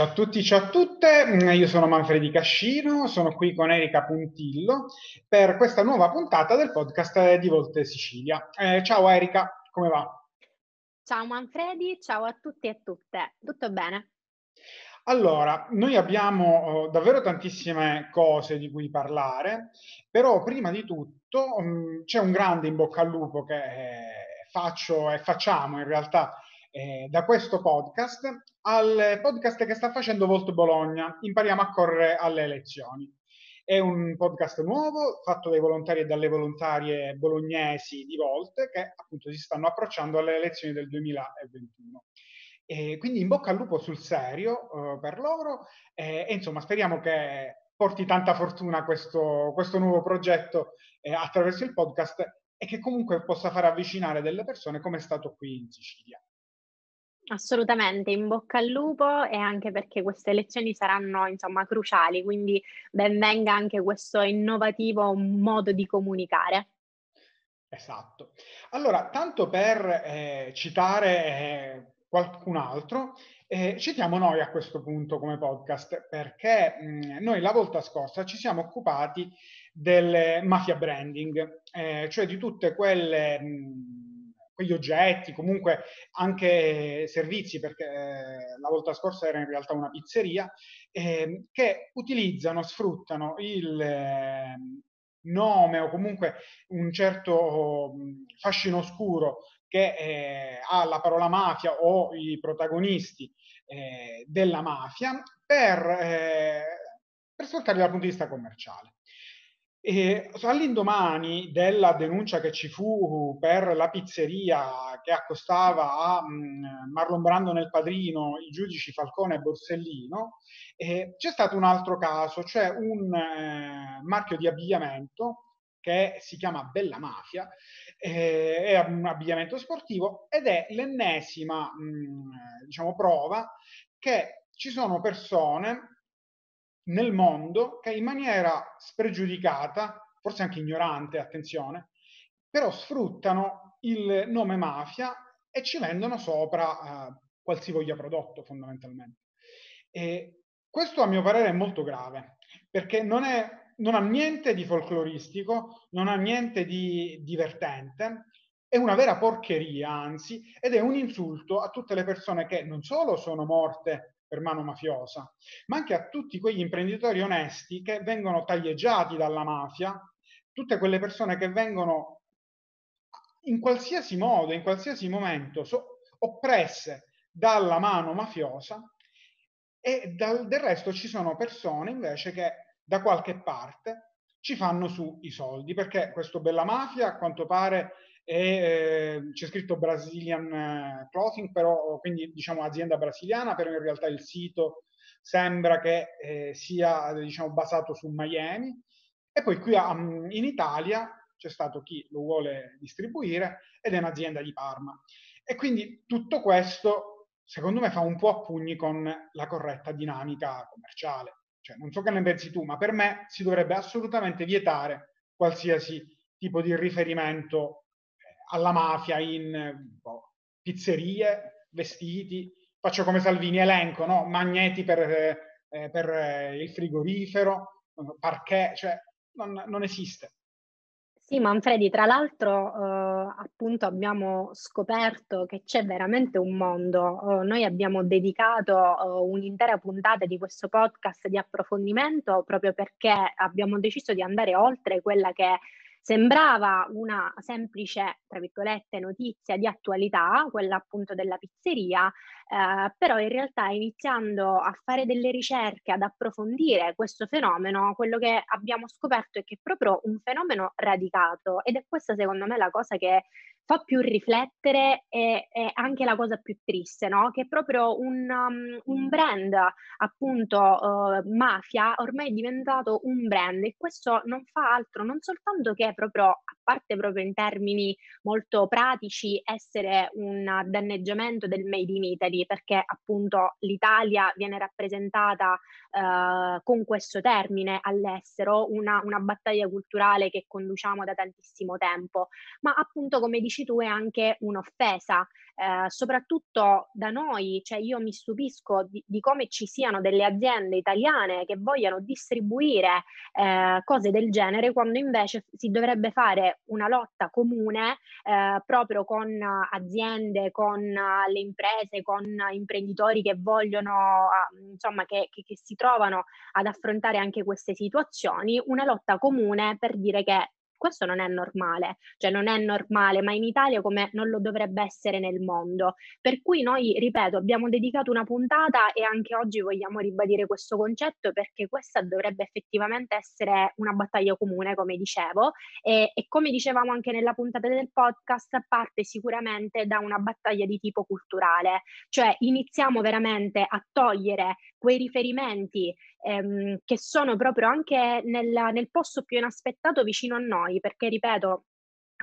Ciao a tutti, ciao a tutte, mm, io sono Manfredi Cascino, sono qui con Erika Puntillo per questa nuova puntata del podcast di Volte Sicilia. Eh, ciao Erika, come va? Ciao Manfredi, ciao a tutti e a tutte, tutto bene? Allora, noi abbiamo oh, davvero tantissime cose di cui parlare, però prima di tutto um, c'è un grande in bocca al lupo che eh, faccio e facciamo in realtà eh, da questo podcast al podcast che sta facendo Volto Bologna, Impariamo a correre alle elezioni. È un podcast nuovo fatto dai volontari e dalle volontarie bolognesi di Volte che appunto si stanno approcciando alle elezioni del 2021. E quindi in bocca al lupo sul serio uh, per loro eh, e insomma speriamo che porti tanta fortuna questo, questo nuovo progetto eh, attraverso il podcast e che comunque possa far avvicinare delle persone come è stato qui in Sicilia. Assolutamente, in bocca al lupo e anche perché queste elezioni saranno insomma cruciali, quindi ben venga anche questo innovativo modo di comunicare. Esatto. Allora, tanto per eh, citare eh, qualcun altro, eh, citiamo noi a questo punto come podcast perché mh, noi la volta scorsa ci siamo occupati del mafia branding, eh, cioè di tutte quelle... Mh, quegli oggetti, comunque anche servizi, perché eh, la volta scorsa era in realtà una pizzeria, eh, che utilizzano, sfruttano il eh, nome o comunque un certo mh, fascino oscuro che eh, ha la parola mafia o i protagonisti eh, della mafia per, eh, per sfruttarli dal punto di vista commerciale. E all'indomani della denuncia che ci fu per la pizzeria che accostava a mm, Marlon Brando nel padrino i giudici Falcone e Borsellino, eh, c'è stato un altro caso, cioè un eh, marchio di abbigliamento che si chiama Bella Mafia, eh, è un abbigliamento sportivo ed è l'ennesima mh, mm, diciamo, prova che ci sono persone nel mondo che in maniera spregiudicata, forse anche ignorante, attenzione, però sfruttano il nome mafia e ci vendono sopra eh, qualsivoglia prodotto fondamentalmente. E questo a mio parere è molto grave perché non, è, non ha niente di folcloristico, non ha niente di divertente, è una vera porcheria anzi ed è un insulto a tutte le persone che non solo sono morte per mano mafiosa, ma anche a tutti quegli imprenditori onesti che vengono taglieggiati dalla mafia, tutte quelle persone che vengono in qualsiasi modo, in qualsiasi momento so, oppresse dalla mano mafiosa e dal, del resto ci sono persone invece che da qualche parte ci fanno su i soldi, perché questo Bella Mafia a quanto pare e eh, c'è scritto Brazilian eh, Clothing, però quindi diciamo azienda brasiliana, però in realtà il sito sembra che eh, sia diciamo, basato su Miami. E poi qui um, in Italia c'è stato chi lo vuole distribuire ed è un'azienda di Parma. E quindi tutto questo, secondo me, fa un po' a pugni con la corretta dinamica commerciale. Cioè, non so che ne pensi tu, ma per me si dovrebbe assolutamente vietare qualsiasi tipo di riferimento alla mafia in boh, pizzerie, vestiti, faccio come Salvini, elenco, no? magneti per, eh, per eh, il frigorifero, parquet, cioè non, non esiste. Sì, Manfredi, tra l'altro eh, appunto abbiamo scoperto che c'è veramente un mondo. Eh, noi abbiamo dedicato eh, un'intera puntata di questo podcast di approfondimento proprio perché abbiamo deciso di andare oltre quella che Sembrava una semplice, tra virgolette, notizia di attualità, quella appunto della pizzeria, eh, però in realtà iniziando a fare delle ricerche, ad approfondire questo fenomeno, quello che abbiamo scoperto è che è proprio un fenomeno radicato ed è questa secondo me la cosa che fa più riflettere e, e anche la cosa più triste, no? che è proprio un, um, un brand, appunto, uh, mafia, ormai è diventato un brand. E questo non fa altro, non soltanto che proprio parte proprio in termini molto pratici essere un danneggiamento del Made in Italy, perché appunto l'Italia viene rappresentata eh, con questo termine all'estero, una, una battaglia culturale che conduciamo da tantissimo tempo, ma appunto come dici tu è anche un'offesa, eh, soprattutto da noi, cioè io mi stupisco di, di, come ci siano delle aziende italiane che vogliano distribuire eh, cose del genere quando invece si dovrebbe fare una lotta comune eh, proprio con aziende, con le imprese, con imprenditori che vogliono, ah, insomma, che, che, che si trovano ad affrontare anche queste situazioni, una lotta comune per dire che questo non è normale, cioè non è normale, ma in Italia come non lo dovrebbe essere nel mondo. Per cui noi, ripeto, abbiamo dedicato una puntata e anche oggi vogliamo ribadire questo concetto perché questa dovrebbe effettivamente essere una battaglia comune, come dicevo, e, e come dicevamo anche nella puntata del podcast, parte sicuramente da una battaglia di tipo culturale, cioè iniziamo veramente a togliere quei riferimenti ehm, che sono proprio anche nel, nel posto più inaspettato vicino a noi, perché ripeto,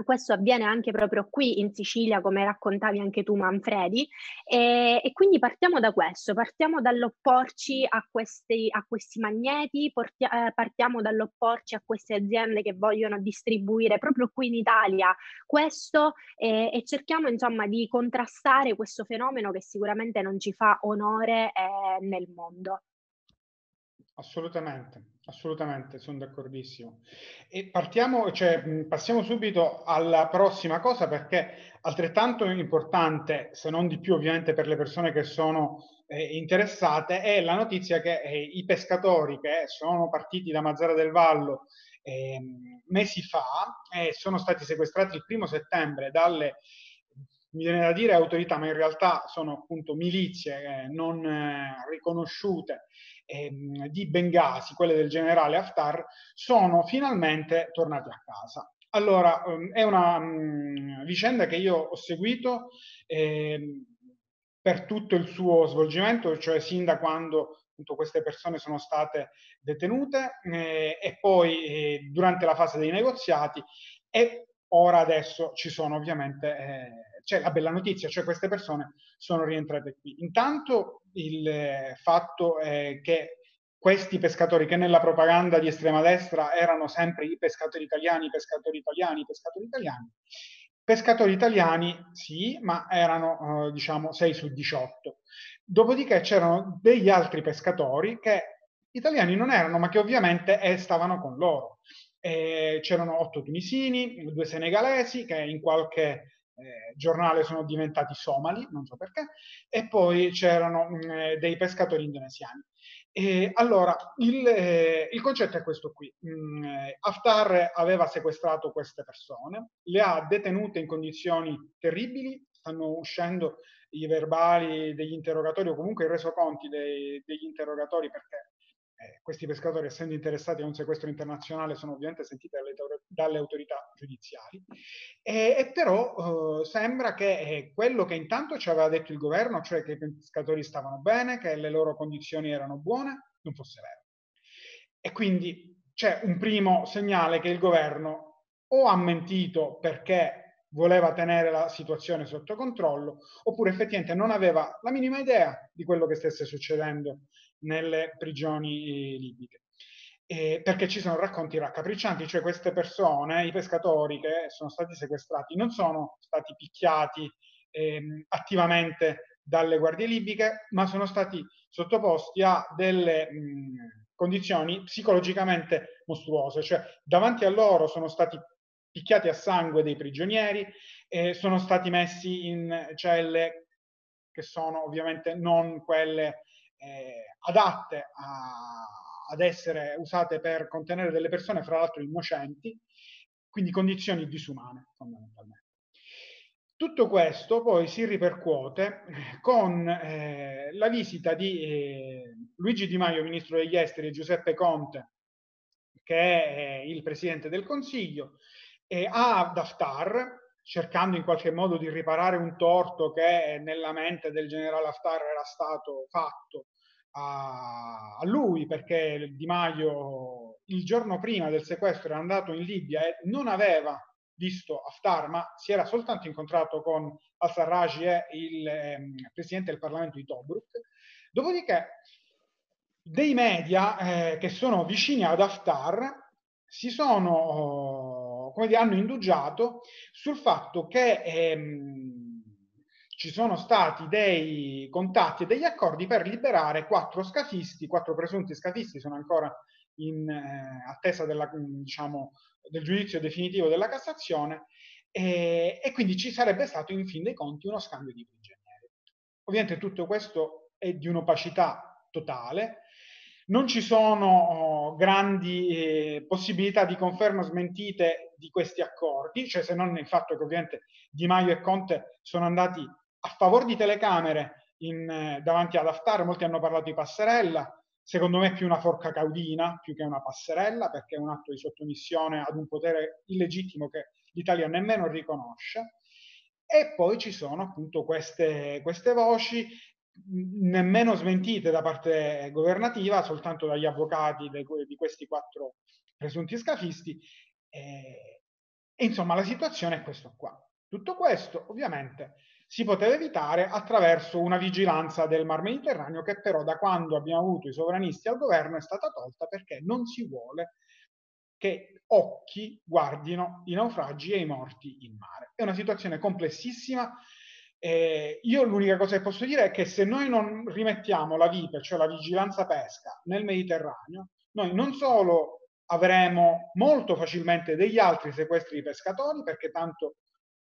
questo avviene anche proprio qui in Sicilia, come raccontavi anche tu, Manfredi, e, e quindi partiamo da questo, partiamo dall'opporci a questi, a questi magneti, portia, eh, partiamo dall'opporci a queste aziende che vogliono distribuire proprio qui in Italia questo eh, e cerchiamo insomma di contrastare questo fenomeno che sicuramente non ci fa onore eh, nel mondo. Assolutamente, assolutamente, sono d'accordissimo. E partiamo, cioè, passiamo subito alla prossima cosa perché altrettanto importante, se non di più ovviamente per le persone che sono eh, interessate, è la notizia che eh, i pescatori che sono partiti da Mazzara del Vallo eh, mesi fa e sono stati sequestrati il primo settembre dalle mi viene da dire autorità, ma in realtà sono appunto milizie eh, non eh, riconosciute ehm, di Bengasi, quelle del generale Haftar, sono finalmente tornati a casa. Allora, ehm, è una mm, vicenda che io ho seguito eh, per tutto il suo svolgimento, cioè sin da quando appunto, queste persone sono state detenute eh, e poi durante la fase dei negoziati e ora adesso ci sono ovviamente c'è la bella notizia, cioè queste persone sono rientrate qui. Intanto il eh, fatto è che questi pescatori che nella propaganda di estrema destra erano sempre i pescatori italiani, i pescatori italiani, i pescatori italiani, pescatori italiani sì, ma erano eh, diciamo 6 su 18. Dopodiché c'erano degli altri pescatori che italiani non erano, ma che ovviamente eh, stavano con loro. Eh, c'erano otto tunisini, due senegalesi che in qualche eh, giornale sono diventati somali, non so perché, e poi c'erano mh, mm, eh, dei pescatori indonesiani. E allora, il, eh, il, concetto è questo qui. Mm, eh, Haftar aveva sequestrato queste persone, le ha detenute in condizioni terribili, stanno uscendo i verbali degli interrogatori o comunque i resoconti dei, degli interrogatori perché eh, questi pescatori, essendo interessati a un sequestro internazionale, sono ovviamente sentiti dalle, dalle autorità giudiziali. E, e però eh, sembra che eh, quello che intanto ci aveva detto il governo, cioè che i pescatori stavano bene, che le loro condizioni erano buone, non fosse vero. E quindi c'è un primo segnale che il governo o ha mentito perché voleva tenere la situazione sotto controllo, oppure effettivamente non aveva la minima idea di quello che stesse succedendo nelle prigioni eh, libiche. Eh, perché ci sono racconti raccapriccianti, cioè queste persone, i pescatori che sono stati sequestrati, non sono stati picchiati eh, attivamente dalle guardie libiche, ma sono stati sottoposti a delle mh, condizioni psicologicamente mostruose, cioè davanti a loro sono stati picchiati a sangue dei prigionieri, eh, sono stati messi in celle che sono ovviamente non quelle eh, adatte a, ad essere usate per contenere delle persone, fra l'altro innocenti, quindi condizioni disumane fondamentalmente. Tutto questo poi si ripercuote con eh, la visita di eh, Luigi Di Maio, ministro degli esteri, e Giuseppe Conte, che è il presidente del Consiglio, e a Haftar, cercando in qualche modo di riparare un torto che nella mente del generale Haftar era stato fatto a, a lui, perché Di Maio il giorno prima del sequestro era andato in Libia e non aveva visto Haftar, ma si era soltanto incontrato con al-Sarraj il ehm, presidente del Parlamento di Tobruk. Dopodiché dei media eh, che sono vicini ad Haftar si sono, oh, come dire, hanno indugiato sul fatto che ehm, ci sono stati dei contatti e degli accordi per liberare quattro scafisti, quattro presunti scafisti sono ancora in eh, attesa della, diciamo, del giudizio definitivo della Cassazione e, e, quindi ci sarebbe stato in fin dei conti uno scambio di prigionieri. Ovviamente tutto questo è di un'opacità totale, non ci sono oh, grandi eh, possibilità di conferma smentite di questi accordi, cioè se non il fatto che ovviamente Di Maio e Conte sono andati a favore di telecamere in, eh, davanti ad Haftar, molti hanno parlato di passerella, secondo me è più una forca caudina più che una passerella, perché è un atto di sottomissione ad un potere illegittimo che l'Italia nemmeno riconosce. E poi ci sono appunto queste, queste voci nemmeno smentite da parte governativa, soltanto dagli avvocati di questi quattro presunti scafisti. E, e insomma la situazione è questa qua. Tutto questo ovviamente si poteva evitare attraverso una vigilanza del Mar Mediterraneo che però da quando abbiamo avuto i sovranisti al governo è stata tolta perché non si vuole che occhi guardino i naufragi e i morti in mare. È una situazione complessissima eh, io l'unica cosa che posso dire è che se noi non rimettiamo la VIPE, cioè la vigilanza pesca, nel Mediterraneo, noi non solo avremo molto facilmente degli altri sequestri di pescatori, perché tanto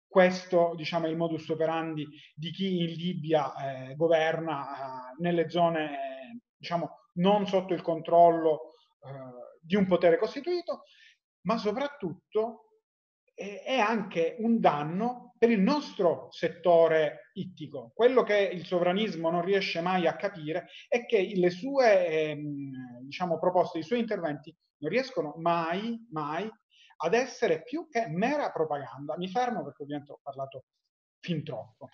questo diciamo, è il modus operandi di chi in Libia eh, governa eh, nelle zone diciamo, non sotto il controllo eh, di un potere costituito, ma soprattutto è anche un danno per il nostro settore ittico. Quello che il sovranismo non riesce mai a capire è che le sue ehm, diciamo, proposte, i suoi interventi non riescono mai, mai ad essere più che mera propaganda. Mi fermo perché ovviamente ho parlato fin troppo.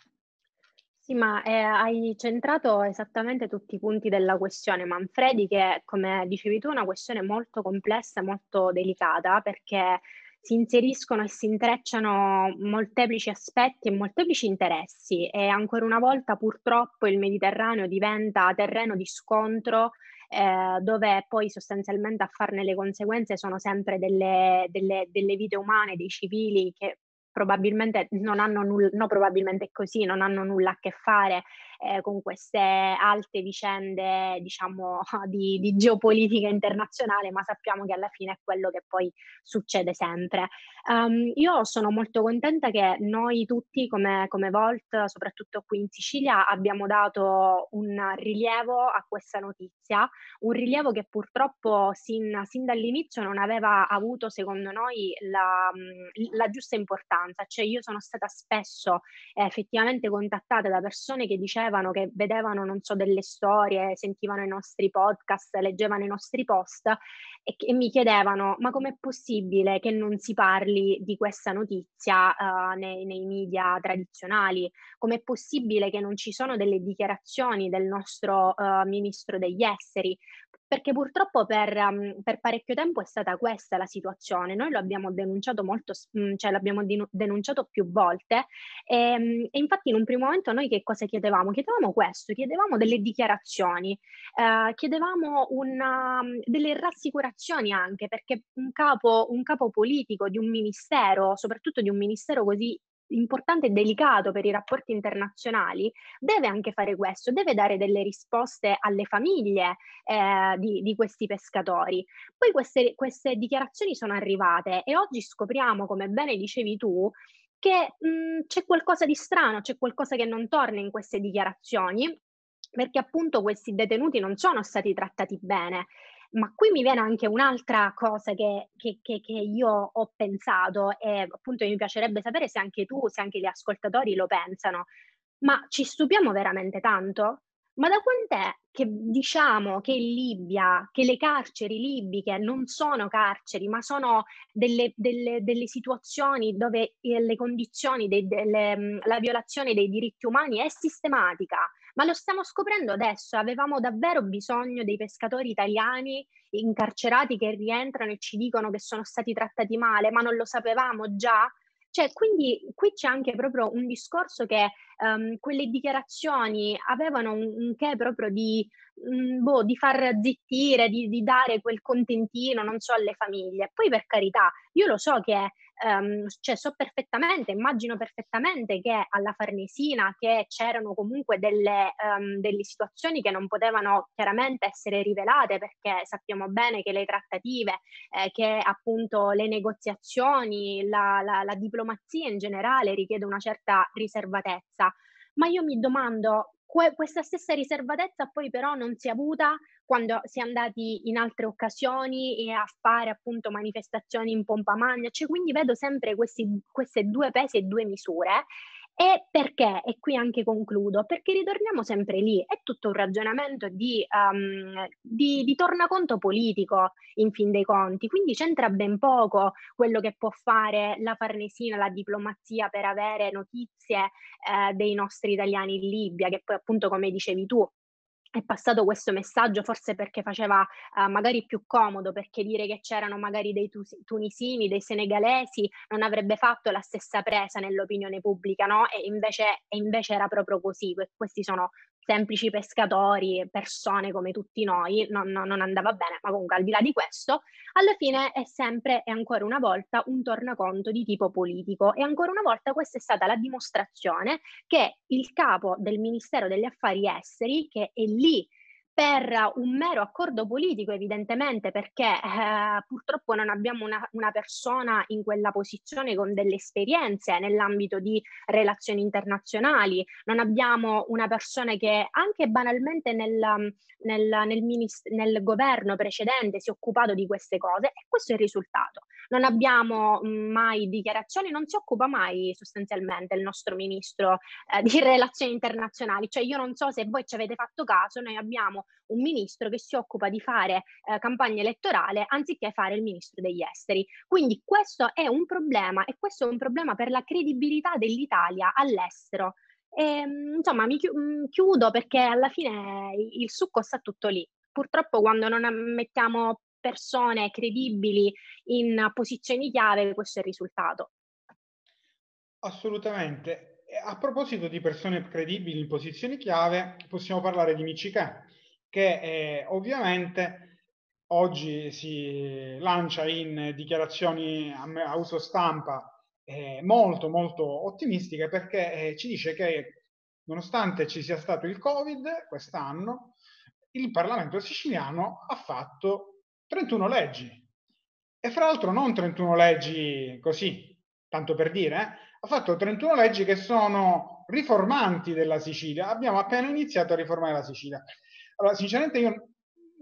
Sì, ma eh, hai centrato esattamente tutti i punti della questione Manfredi, che come dicevi tu è una questione molto complessa molto delicata perché si inseriscono e si intrecciano molteplici aspetti e molteplici interessi e ancora una volta purtroppo il Mediterraneo diventa terreno di scontro eh, dove poi sostanzialmente a farne le conseguenze sono sempre delle, delle, delle vite umane, dei civili che probabilmente non hanno nulla, no probabilmente così, non hanno nulla a che fare eh, con queste alte vicende, diciamo, di, di, geopolitica internazionale, ma sappiamo che alla fine è quello che poi succede sempre. Um, io sono molto contenta che noi tutti come, come Volt, soprattutto qui in Sicilia, abbiamo dato un rilievo a questa notizia, un rilievo che purtroppo sin, sin dall'inizio non aveva avuto, secondo noi, la, la giusta importanza. Cioè io sono stata spesso eh, effettivamente contattata da persone che dicevano facevano, che vedevano, non so, delle storie, sentivano i nostri podcast, leggevano i nostri post e, e mi chiedevano ma com'è possibile che non si parli di questa notizia uh, nei, nei media tradizionali? Com'è possibile che non ci sono delle dichiarazioni del nostro uh, ministro degli esteri? Perché purtroppo per, um, per, parecchio tempo è stata questa la situazione. Noi lo abbiamo denunciato molto, mm, cioè l'abbiamo denunciato più volte e, ehm, e, infatti in un primo momento noi che cosa chiedevamo? Chiedevamo questo, chiedevamo delle dichiarazioni, eh, chiedevamo una, mm, delle rassicurazioni anche perché un capo, un capo politico di un ministero, soprattutto di un ministero così importante e delicato per i rapporti internazionali, deve anche fare questo, deve dare delle risposte alle famiglie eh, di, di, questi pescatori. Poi queste, queste, dichiarazioni sono arrivate e oggi scopriamo, come bene dicevi tu, che mh, c'è qualcosa di strano, c'è qualcosa che non torna in queste dichiarazioni, perché appunto questi detenuti non sono stati trattati bene ma qui mi viene anche un'altra cosa che, che, che, che, io ho pensato e appunto mi piacerebbe sapere se anche tu, se anche gli ascoltatori lo pensano. Ma ci stupiamo veramente tanto? Ma da quant'è che diciamo che in Libia, che le carceri libiche non sono carceri, ma sono delle, delle, delle situazioni dove eh, le condizioni, dei, delle, la violazione dei diritti umani è sistematica? Ma lo stiamo scoprendo adesso, avevamo davvero bisogno dei pescatori italiani incarcerati che rientrano e ci dicono che sono stati trattati male, ma non lo sapevamo già? Cioè, quindi qui c'è anche proprio un discorso che um, quelle dichiarazioni avevano un, un che proprio di, um, boh, di far zittire, di, di, dare quel contentino, non so, alle famiglie. Poi per carità, io lo so che um, cioè so perfettamente, immagino perfettamente che alla Farnesina che c'erano comunque delle, um, delle situazioni che non potevano chiaramente essere rivelate perché sappiamo bene che le trattative, eh, che appunto le negoziazioni, la, la, la diplomazia in generale richiede una certa riservatezza. Ma io mi domando Que- questa stessa riservatezza poi però non si è avuta quando si è andati in altre occasioni e a fare appunto manifestazioni in pompa magna, cioè quindi vedo sempre questi, queste due pesi e due misure e perché? E qui anche concludo, perché ritorniamo sempre lì, è tutto un ragionamento di, um, di, di, tornaconto politico in fin dei conti, quindi c'entra ben poco quello che può fare la Farnesina, la diplomazia per avere notizie eh, dei nostri italiani in Libia, che poi appunto come dicevi tu è passato questo messaggio forse perché faceva uh, magari più comodo, perché dire che c'erano magari dei tu- tunisini, dei senegalesi non avrebbe fatto la stessa presa nell'opinione pubblica, no? E invece, e invece era proprio così. Questi sono semplici pescatori, persone come tutti noi, non, non, andava bene, ma comunque al di là di questo, alla fine è sempre e ancora una volta un tornaconto di tipo politico. E ancora una volta questa è stata la dimostrazione che il capo del Ministero degli Affari Esteri, che è lì per un mero accordo politico, evidentemente, perché eh, purtroppo non abbiamo una, una, persona in quella posizione con delle esperienze nell'ambito di relazioni internazionali, non abbiamo una persona che anche banalmente nel, nel, nel, minist- nel governo precedente si è occupato di queste cose e questo è il risultato. Non abbiamo mai dichiarazioni, non si occupa mai sostanzialmente il nostro ministro eh, di relazioni internazionali, cioè io non so se voi ci avete fatto caso, noi abbiamo un ministro che si occupa di fare eh, campagna elettorale anziché fare il ministro degli esteri. Quindi questo è un problema e questo è un problema per la credibilità dell'Italia all'estero. E, ehm, insomma, mi mm, chiudo perché alla fine il succo sta tutto lì. Purtroppo quando non mettiamo persone credibili in posizioni chiave, questo è il risultato. Assolutamente. A proposito di persone credibili in posizioni chiave, possiamo parlare di Michigan, che eh, ovviamente oggi si lancia in dichiarazioni a, uso stampa eh, molto molto ottimistiche perché eh, ci dice che nonostante ci sia stato il Covid quest'anno, il Parlamento siciliano ha fatto 31 leggi. E fra l'altro non 31 leggi così, tanto per dire, eh, ha fatto 31 leggi che sono riformanti della Sicilia. Abbiamo appena iniziato a riformare la Sicilia. Allora, sinceramente io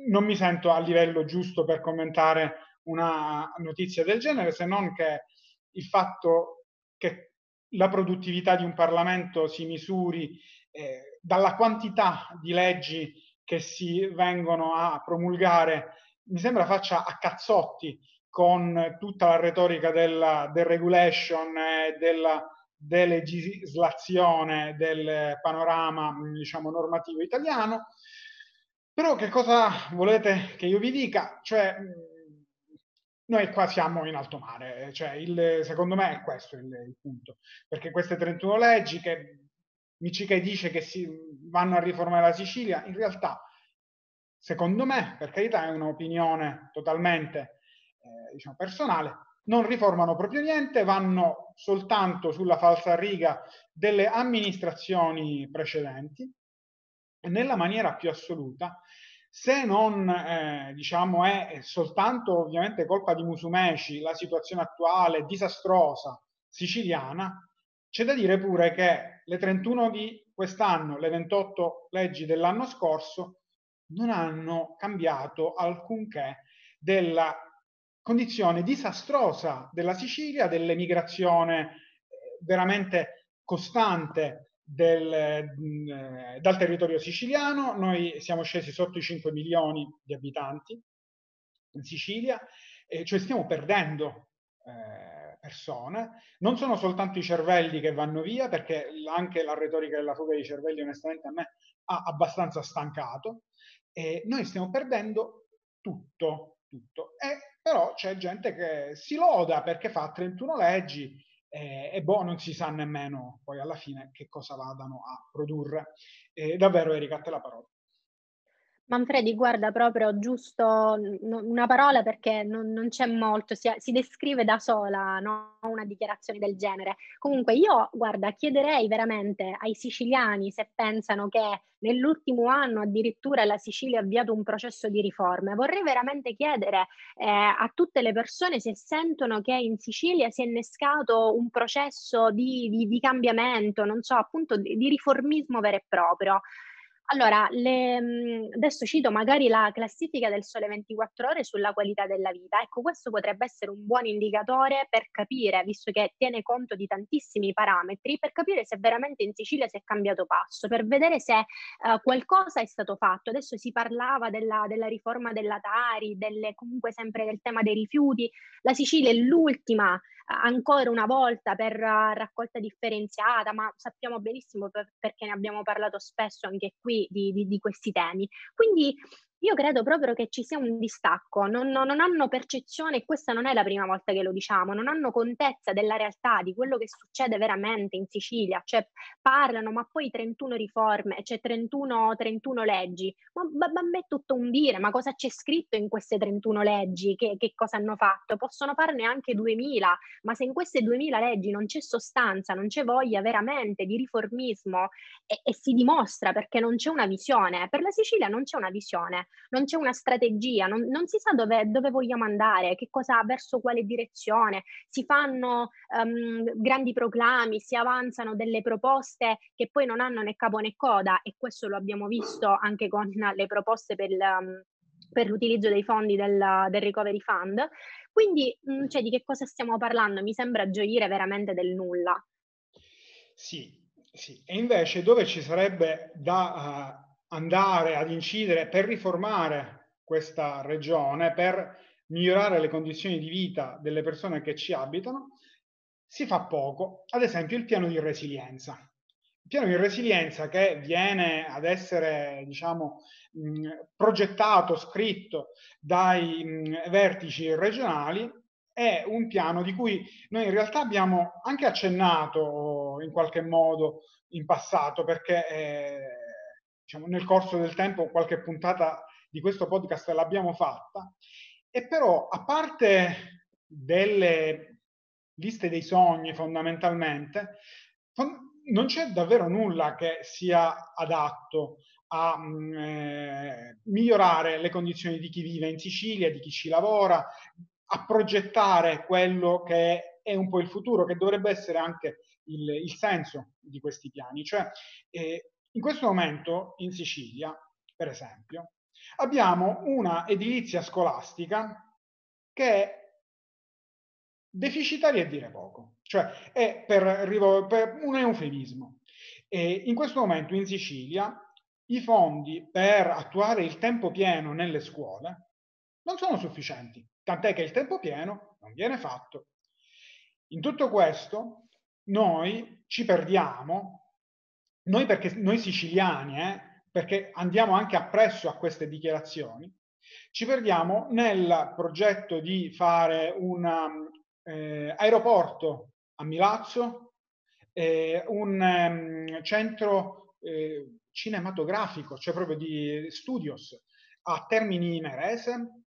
non mi sento a livello giusto per commentare una notizia del genere, se non che il fatto che la produttività di un Parlamento si misuri eh, dalla quantità di leggi che si vengono a promulgare, mi sembra faccia a cazzotti con tutta la retorica della deregulation e della delegislazione del panorama diciamo, normativo italiano però che cosa volete che io vi dica? Cioè, noi qua siamo in alto mare, cioè il, secondo me è questo il, il, punto, perché queste 31 leggi che Michiche dice che si vanno a riformare la Sicilia, in realtà, secondo me, per carità è un'opinione totalmente eh, diciamo, personale, non riformano proprio niente, vanno soltanto sulla falsa riga delle amministrazioni precedenti nella maniera più assoluta, se non eh, diciamo è soltanto ovviamente colpa di Musumeci la situazione attuale disastrosa siciliana, c'è da dire pure che le 31 di quest'anno, le 28 leggi dell'anno scorso non hanno cambiato alcunché della condizione disastrosa della Sicilia, dell'emigrazione eh, veramente costante del, mh, eh, dal territorio siciliano. Noi siamo scesi sotto i 5 milioni di abitanti in Sicilia, e cioè stiamo perdendo eh, persone. Non sono soltanto i cervelli che vanno via, perché anche la retorica della fuga dei cervelli onestamente a me ha abbastanza stancato. E noi stiamo perdendo tutto, tutto. E però c'è gente che si loda perché fa 31 leggi eh, e boh, non si sa nemmeno poi alla fine che cosa vadano a produrre. Eh, davvero Erika, a te la parola. Manfredi, guarda proprio giusto una parola perché non, non c'è molto, si, si, descrive da sola no? una dichiarazione del genere. Comunque io, guarda, chiederei veramente ai siciliani se pensano che nell'ultimo anno addirittura la Sicilia ha avviato un processo di riforme. Vorrei veramente chiedere eh, a tutte le persone se sentono che in Sicilia si è innescato un processo di, di, di cambiamento, non so, appunto di, di riformismo vero e proprio. Allora, le, mhmm, adesso cito magari la classifica del Sole 24 Ore sulla qualità della vita. Ecco, questo potrebbe essere un buon indicatore per capire, visto che tiene conto di tantissimi parametri, per capire se veramente in Sicilia si è cambiato passo, per vedere se uh, qualcosa è stato fatto. Adesso si parlava della, della riforma della Tari, delle, comunque sempre del tema dei rifiuti. La Sicilia è l'ultima ancora una volta per raccolta differenziata, ma sappiamo benissimo per, perché ne abbiamo parlato spesso anche qui di, di, di questi temi. Quindi io credo proprio che ci sia un distacco, non, non, hanno percezione, e questa non è la prima volta che lo diciamo, non hanno contezza della realtà, di quello che succede veramente in Sicilia, cioè parlano, ma poi 31 riforme, cioè 31, 31 leggi, ma, ma, ma è tutto un dire, ma cosa c'è scritto in queste 31 leggi, che, che cosa hanno fatto? Possono farne anche 2000, ma se in queste 2000 leggi non c'è sostanza, non c'è voglia veramente di riformismo e, e si dimostra perché non c'è una visione, per la Sicilia non c'è una visione non c'è una strategia, non, non si sa dove, dove, vogliamo andare, che cosa, verso quale direzione, si fanno um, grandi proclami, si avanzano delle proposte che poi non hanno né capo né coda e questo lo abbiamo visto anche con le proposte per, um, per l'utilizzo dei fondi del, del Recovery Fund. Quindi, mm, cioè, di che cosa stiamo parlando? Mi sembra gioire veramente del nulla. Sì, sì. E invece dove ci sarebbe da andare ad incidere per riformare questa regione, per migliorare le condizioni di vita delle persone che ci abitano, si fa poco. Ad esempio il piano di resilienza. Il piano di resilienza che viene ad essere, diciamo, mh, progettato, scritto dai mh, vertici regionali, è un piano di cui noi in realtà abbiamo anche accennato in qualche modo in passato, perché eh, diciamo, nel corso del tempo qualche puntata di questo podcast l'abbiamo fatta, e però a parte delle liste dei sogni fondamentalmente, non c'è davvero nulla che sia adatto a mm, eh, migliorare le condizioni di chi vive in Sicilia, di chi ci lavora, a progettare quello che è un po' il futuro, che dovrebbe essere anche il, il senso di questi piani. Cioè, eh, in questo momento in Sicilia, per esempio, abbiamo una edilizia scolastica che è deficitaria a dire poco, cioè è per, per un eufemismo. E in questo momento in Sicilia i fondi per attuare il tempo pieno nelle scuole non sono sufficienti, tant'è che il tempo pieno non viene fatto. In tutto questo noi ci perdiamo noi, perché, noi siciliani, eh, perché andiamo anche appresso a queste dichiarazioni, ci perdiamo nel progetto di fare un eh, aeroporto a Milazzo, eh, un um, centro eh, cinematografico, cioè proprio di studios a Termini Imerese.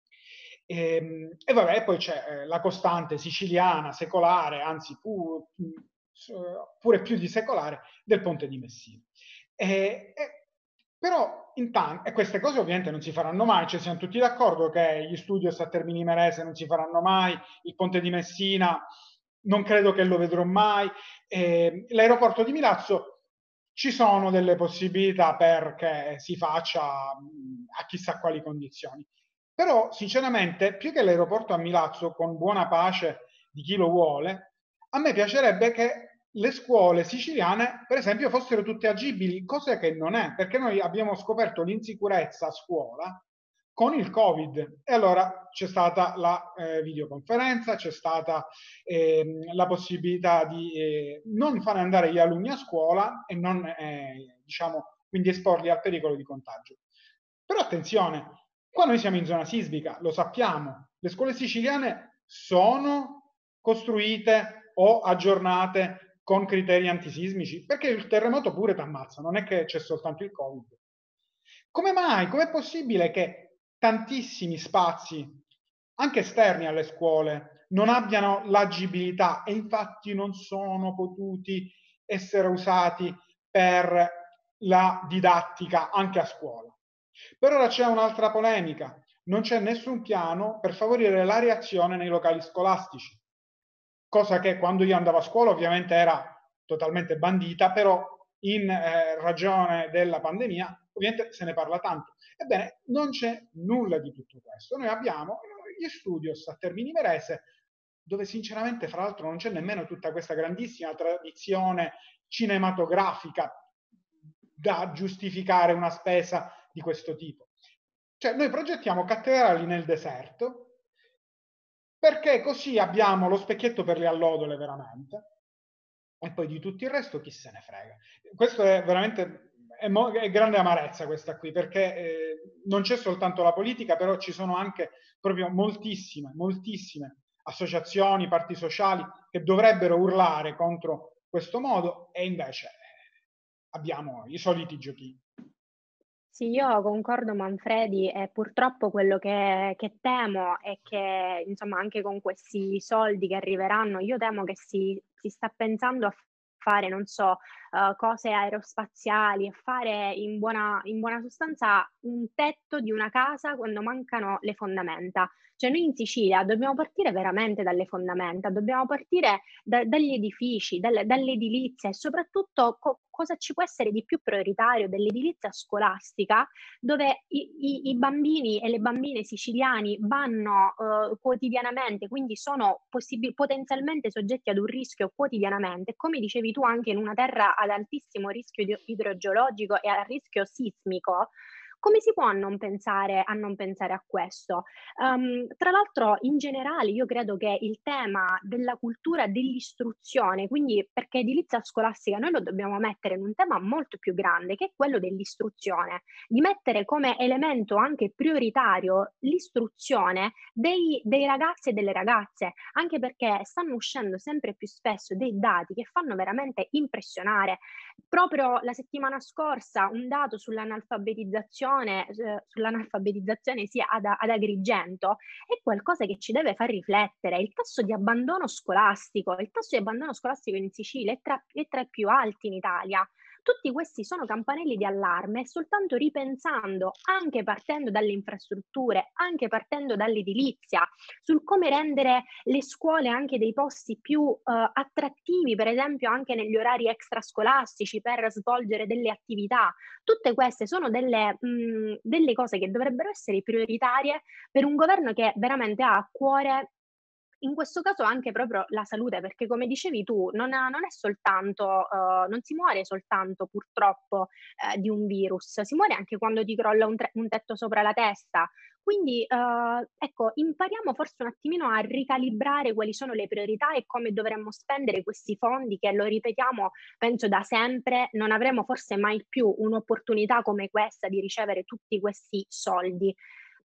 E, ehm, e vabbè, poi c'è eh, la costante siciliana, secolare, anzi pu, pure più di secolare, del ponte di Messina. E, e, però intanto, e queste cose ovviamente non si faranno mai, cioè siamo tutti d'accordo che gli studios a Termini Merese non si faranno mai, il ponte di Messina non credo che lo vedrò mai, eh, l'aeroporto di Milazzo ci sono delle possibilità perché si faccia a chissà quali condizioni. Però sinceramente, più che l'aeroporto a Milazzo, con buona pace di chi lo vuole, a me piacerebbe che le scuole siciliane, per esempio, fossero tutte agibili, cosa che non è, perché noi abbiamo scoperto l'insicurezza a scuola con il Covid. E allora c'è stata la eh, videoconferenza, c'è stata eh, la possibilità di eh, non fare andare gli alunni a scuola e non, eh, diciamo, quindi esporli al pericolo di contagio. Però attenzione, qua noi siamo in zona sismica, lo sappiamo, le scuole siciliane sono costruite o aggiornate con criteri antisismici? Perché il terremoto pure ti ammazza, non è che c'è soltanto il Covid. Come mai? Com'è possibile che tantissimi spazi, anche esterni alle scuole, non abbiano l'agibilità e infatti non sono potuti essere usati per la didattica anche a scuola? Per ora c'è un'altra polemica, non c'è nessun piano per favorire la reazione nei locali scolastici, cosa che quando io andavo a scuola ovviamente era totalmente bandita, però in eh, ragione della pandemia ovviamente se ne parla tanto. Ebbene, non c'è nulla di tutto questo. Noi abbiamo gli studios a Termini Merese, dove sinceramente, fra l'altro, non c'è nemmeno tutta questa grandissima tradizione cinematografica da giustificare una spesa di questo tipo. Cioè, noi progettiamo cattedrali nel deserto perché così abbiamo lo specchietto per le allodole veramente e poi di tutto il resto chi se ne frega. Questo è veramente è, mo- è grande amarezza questa qui perché eh, non c'è soltanto la politica, però ci sono anche proprio moltissime, moltissime associazioni, parti sociali che dovrebbero urlare contro questo modo e invece eh, abbiamo i soliti giochi. Sì, io concordo Manfredi e purtroppo quello che, che temo è che insomma anche con questi soldi che arriveranno, io temo che si, si sta pensando a fare, non so, uh, cose aerospaziali, a fare in buona, in buona sostanza un tetto di una casa quando mancano le fondamenta. Cioè noi in Sicilia dobbiamo partire veramente dalle fondamenta, dobbiamo partire da, dagli edifici, dalle, dall'edilizia e soprattutto co- cosa ci può essere di più prioritario dell'edilizia scolastica dove i, i, i bambini e le bambine siciliani vanno uh, quotidianamente, quindi sono possib- potenzialmente soggetti ad un rischio quotidianamente, come dicevi tu anche in una terra ad altissimo rischio idrogeologico e a rischio sismico, come si può non pensare a, non pensare a questo? Um, tra l'altro, in generale, io credo che il tema della cultura dell'istruzione, quindi perché edilizia scolastica noi lo dobbiamo mettere in un tema molto più grande, che è quello dell'istruzione, di mettere come elemento anche prioritario l'istruzione dei, dei ragazzi e delle ragazze, anche perché stanno uscendo sempre più spesso dei dati che fanno veramente impressionare. Proprio la settimana scorsa un dato sull'analfabetizzazione discussione eh, sull'analfabetizzazione sia ad, ad, Agrigento è qualcosa che ci deve far riflettere. Il tasso di abbandono scolastico, il tasso di abbandono scolastico in Sicilia è tra, è tra i più alti in Italia. Tutti questi sono campanelli di allarme soltanto ripensando, anche partendo dalle infrastrutture, anche partendo dall'edilizia, sul come rendere le scuole anche dei posti più uh, attrattivi, per esempio anche negli orari extrascolastici per svolgere delle attività. Tutte queste sono delle, mh, delle cose che dovrebbero essere prioritarie per un governo che veramente ha a cuore in questo caso anche proprio la salute, perché come dicevi tu, non, non è soltanto, uh, non si muore soltanto purtroppo uh, di un virus, si muore anche quando ti crolla un, tre- un tetto sopra la testa. Quindi uh, ecco, impariamo forse un attimino a ricalibrare quali sono le priorità e come dovremmo spendere questi fondi che, lo ripetiamo, penso da sempre, non avremo forse mai più un'opportunità come questa di ricevere tutti questi soldi.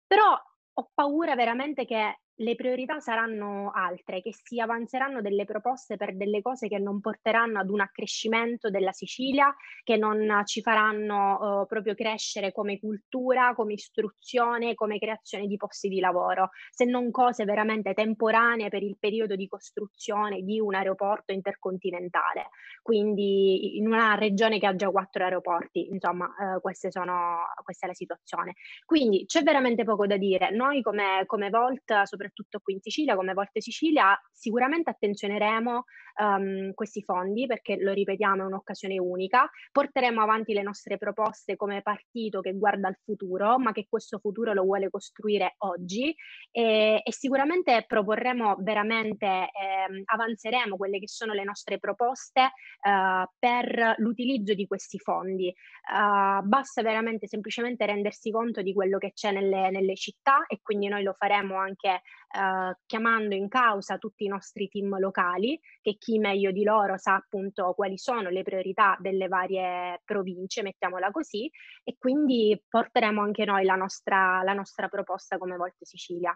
Però ho paura veramente che le priorità saranno altre, che si avanzeranno delle proposte per delle cose che non porteranno ad un accrescimento della Sicilia, che non ci faranno uh, proprio crescere come cultura, come istruzione, come creazione di posti di lavoro, se non cose veramente temporanee per il periodo di costruzione di un aeroporto intercontinentale. Quindi in una regione che ha già quattro aeroporti, insomma, uh, sono, questa è la situazione. Quindi c'è veramente poco da dire. Noi come, come Volt, soprattutto soprattutto qui in Sicilia, come Volte Sicilia, sicuramente attenzioneremo um, questi fondi perché, lo ripetiamo, è un'occasione unica. Porteremo avanti le nostre proposte come partito che guarda al futuro, ma che questo futuro lo vuole costruire oggi e, e sicuramente proporremo veramente, eh, avanzeremo quelle che sono le nostre proposte uh, per l'utilizzo di questi fondi. Uh, basta veramente semplicemente rendersi conto di quello che c'è nelle, nelle città e quindi noi lo faremo anche eh, chiamando in causa tutti i nostri team locali, che chi meglio di loro sa appunto quali sono le priorità delle varie province, mettiamola così, e quindi porteremo anche noi la nostra, la nostra proposta come Volte Sicilia.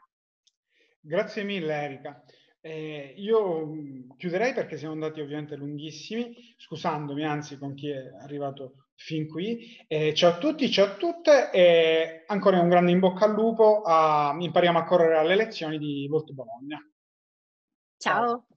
Grazie mille Erika. Eh, io mm, chiuderei perché siamo andati ovviamente lunghissimi, scusandomi anzi con chi è arrivato fin qui. Eh, ciao a tutti, ciao a tutte e ancora un grande in bocca al lupo. A, impariamo a correre alle lezioni di Volto Bologna. ciao. ciao.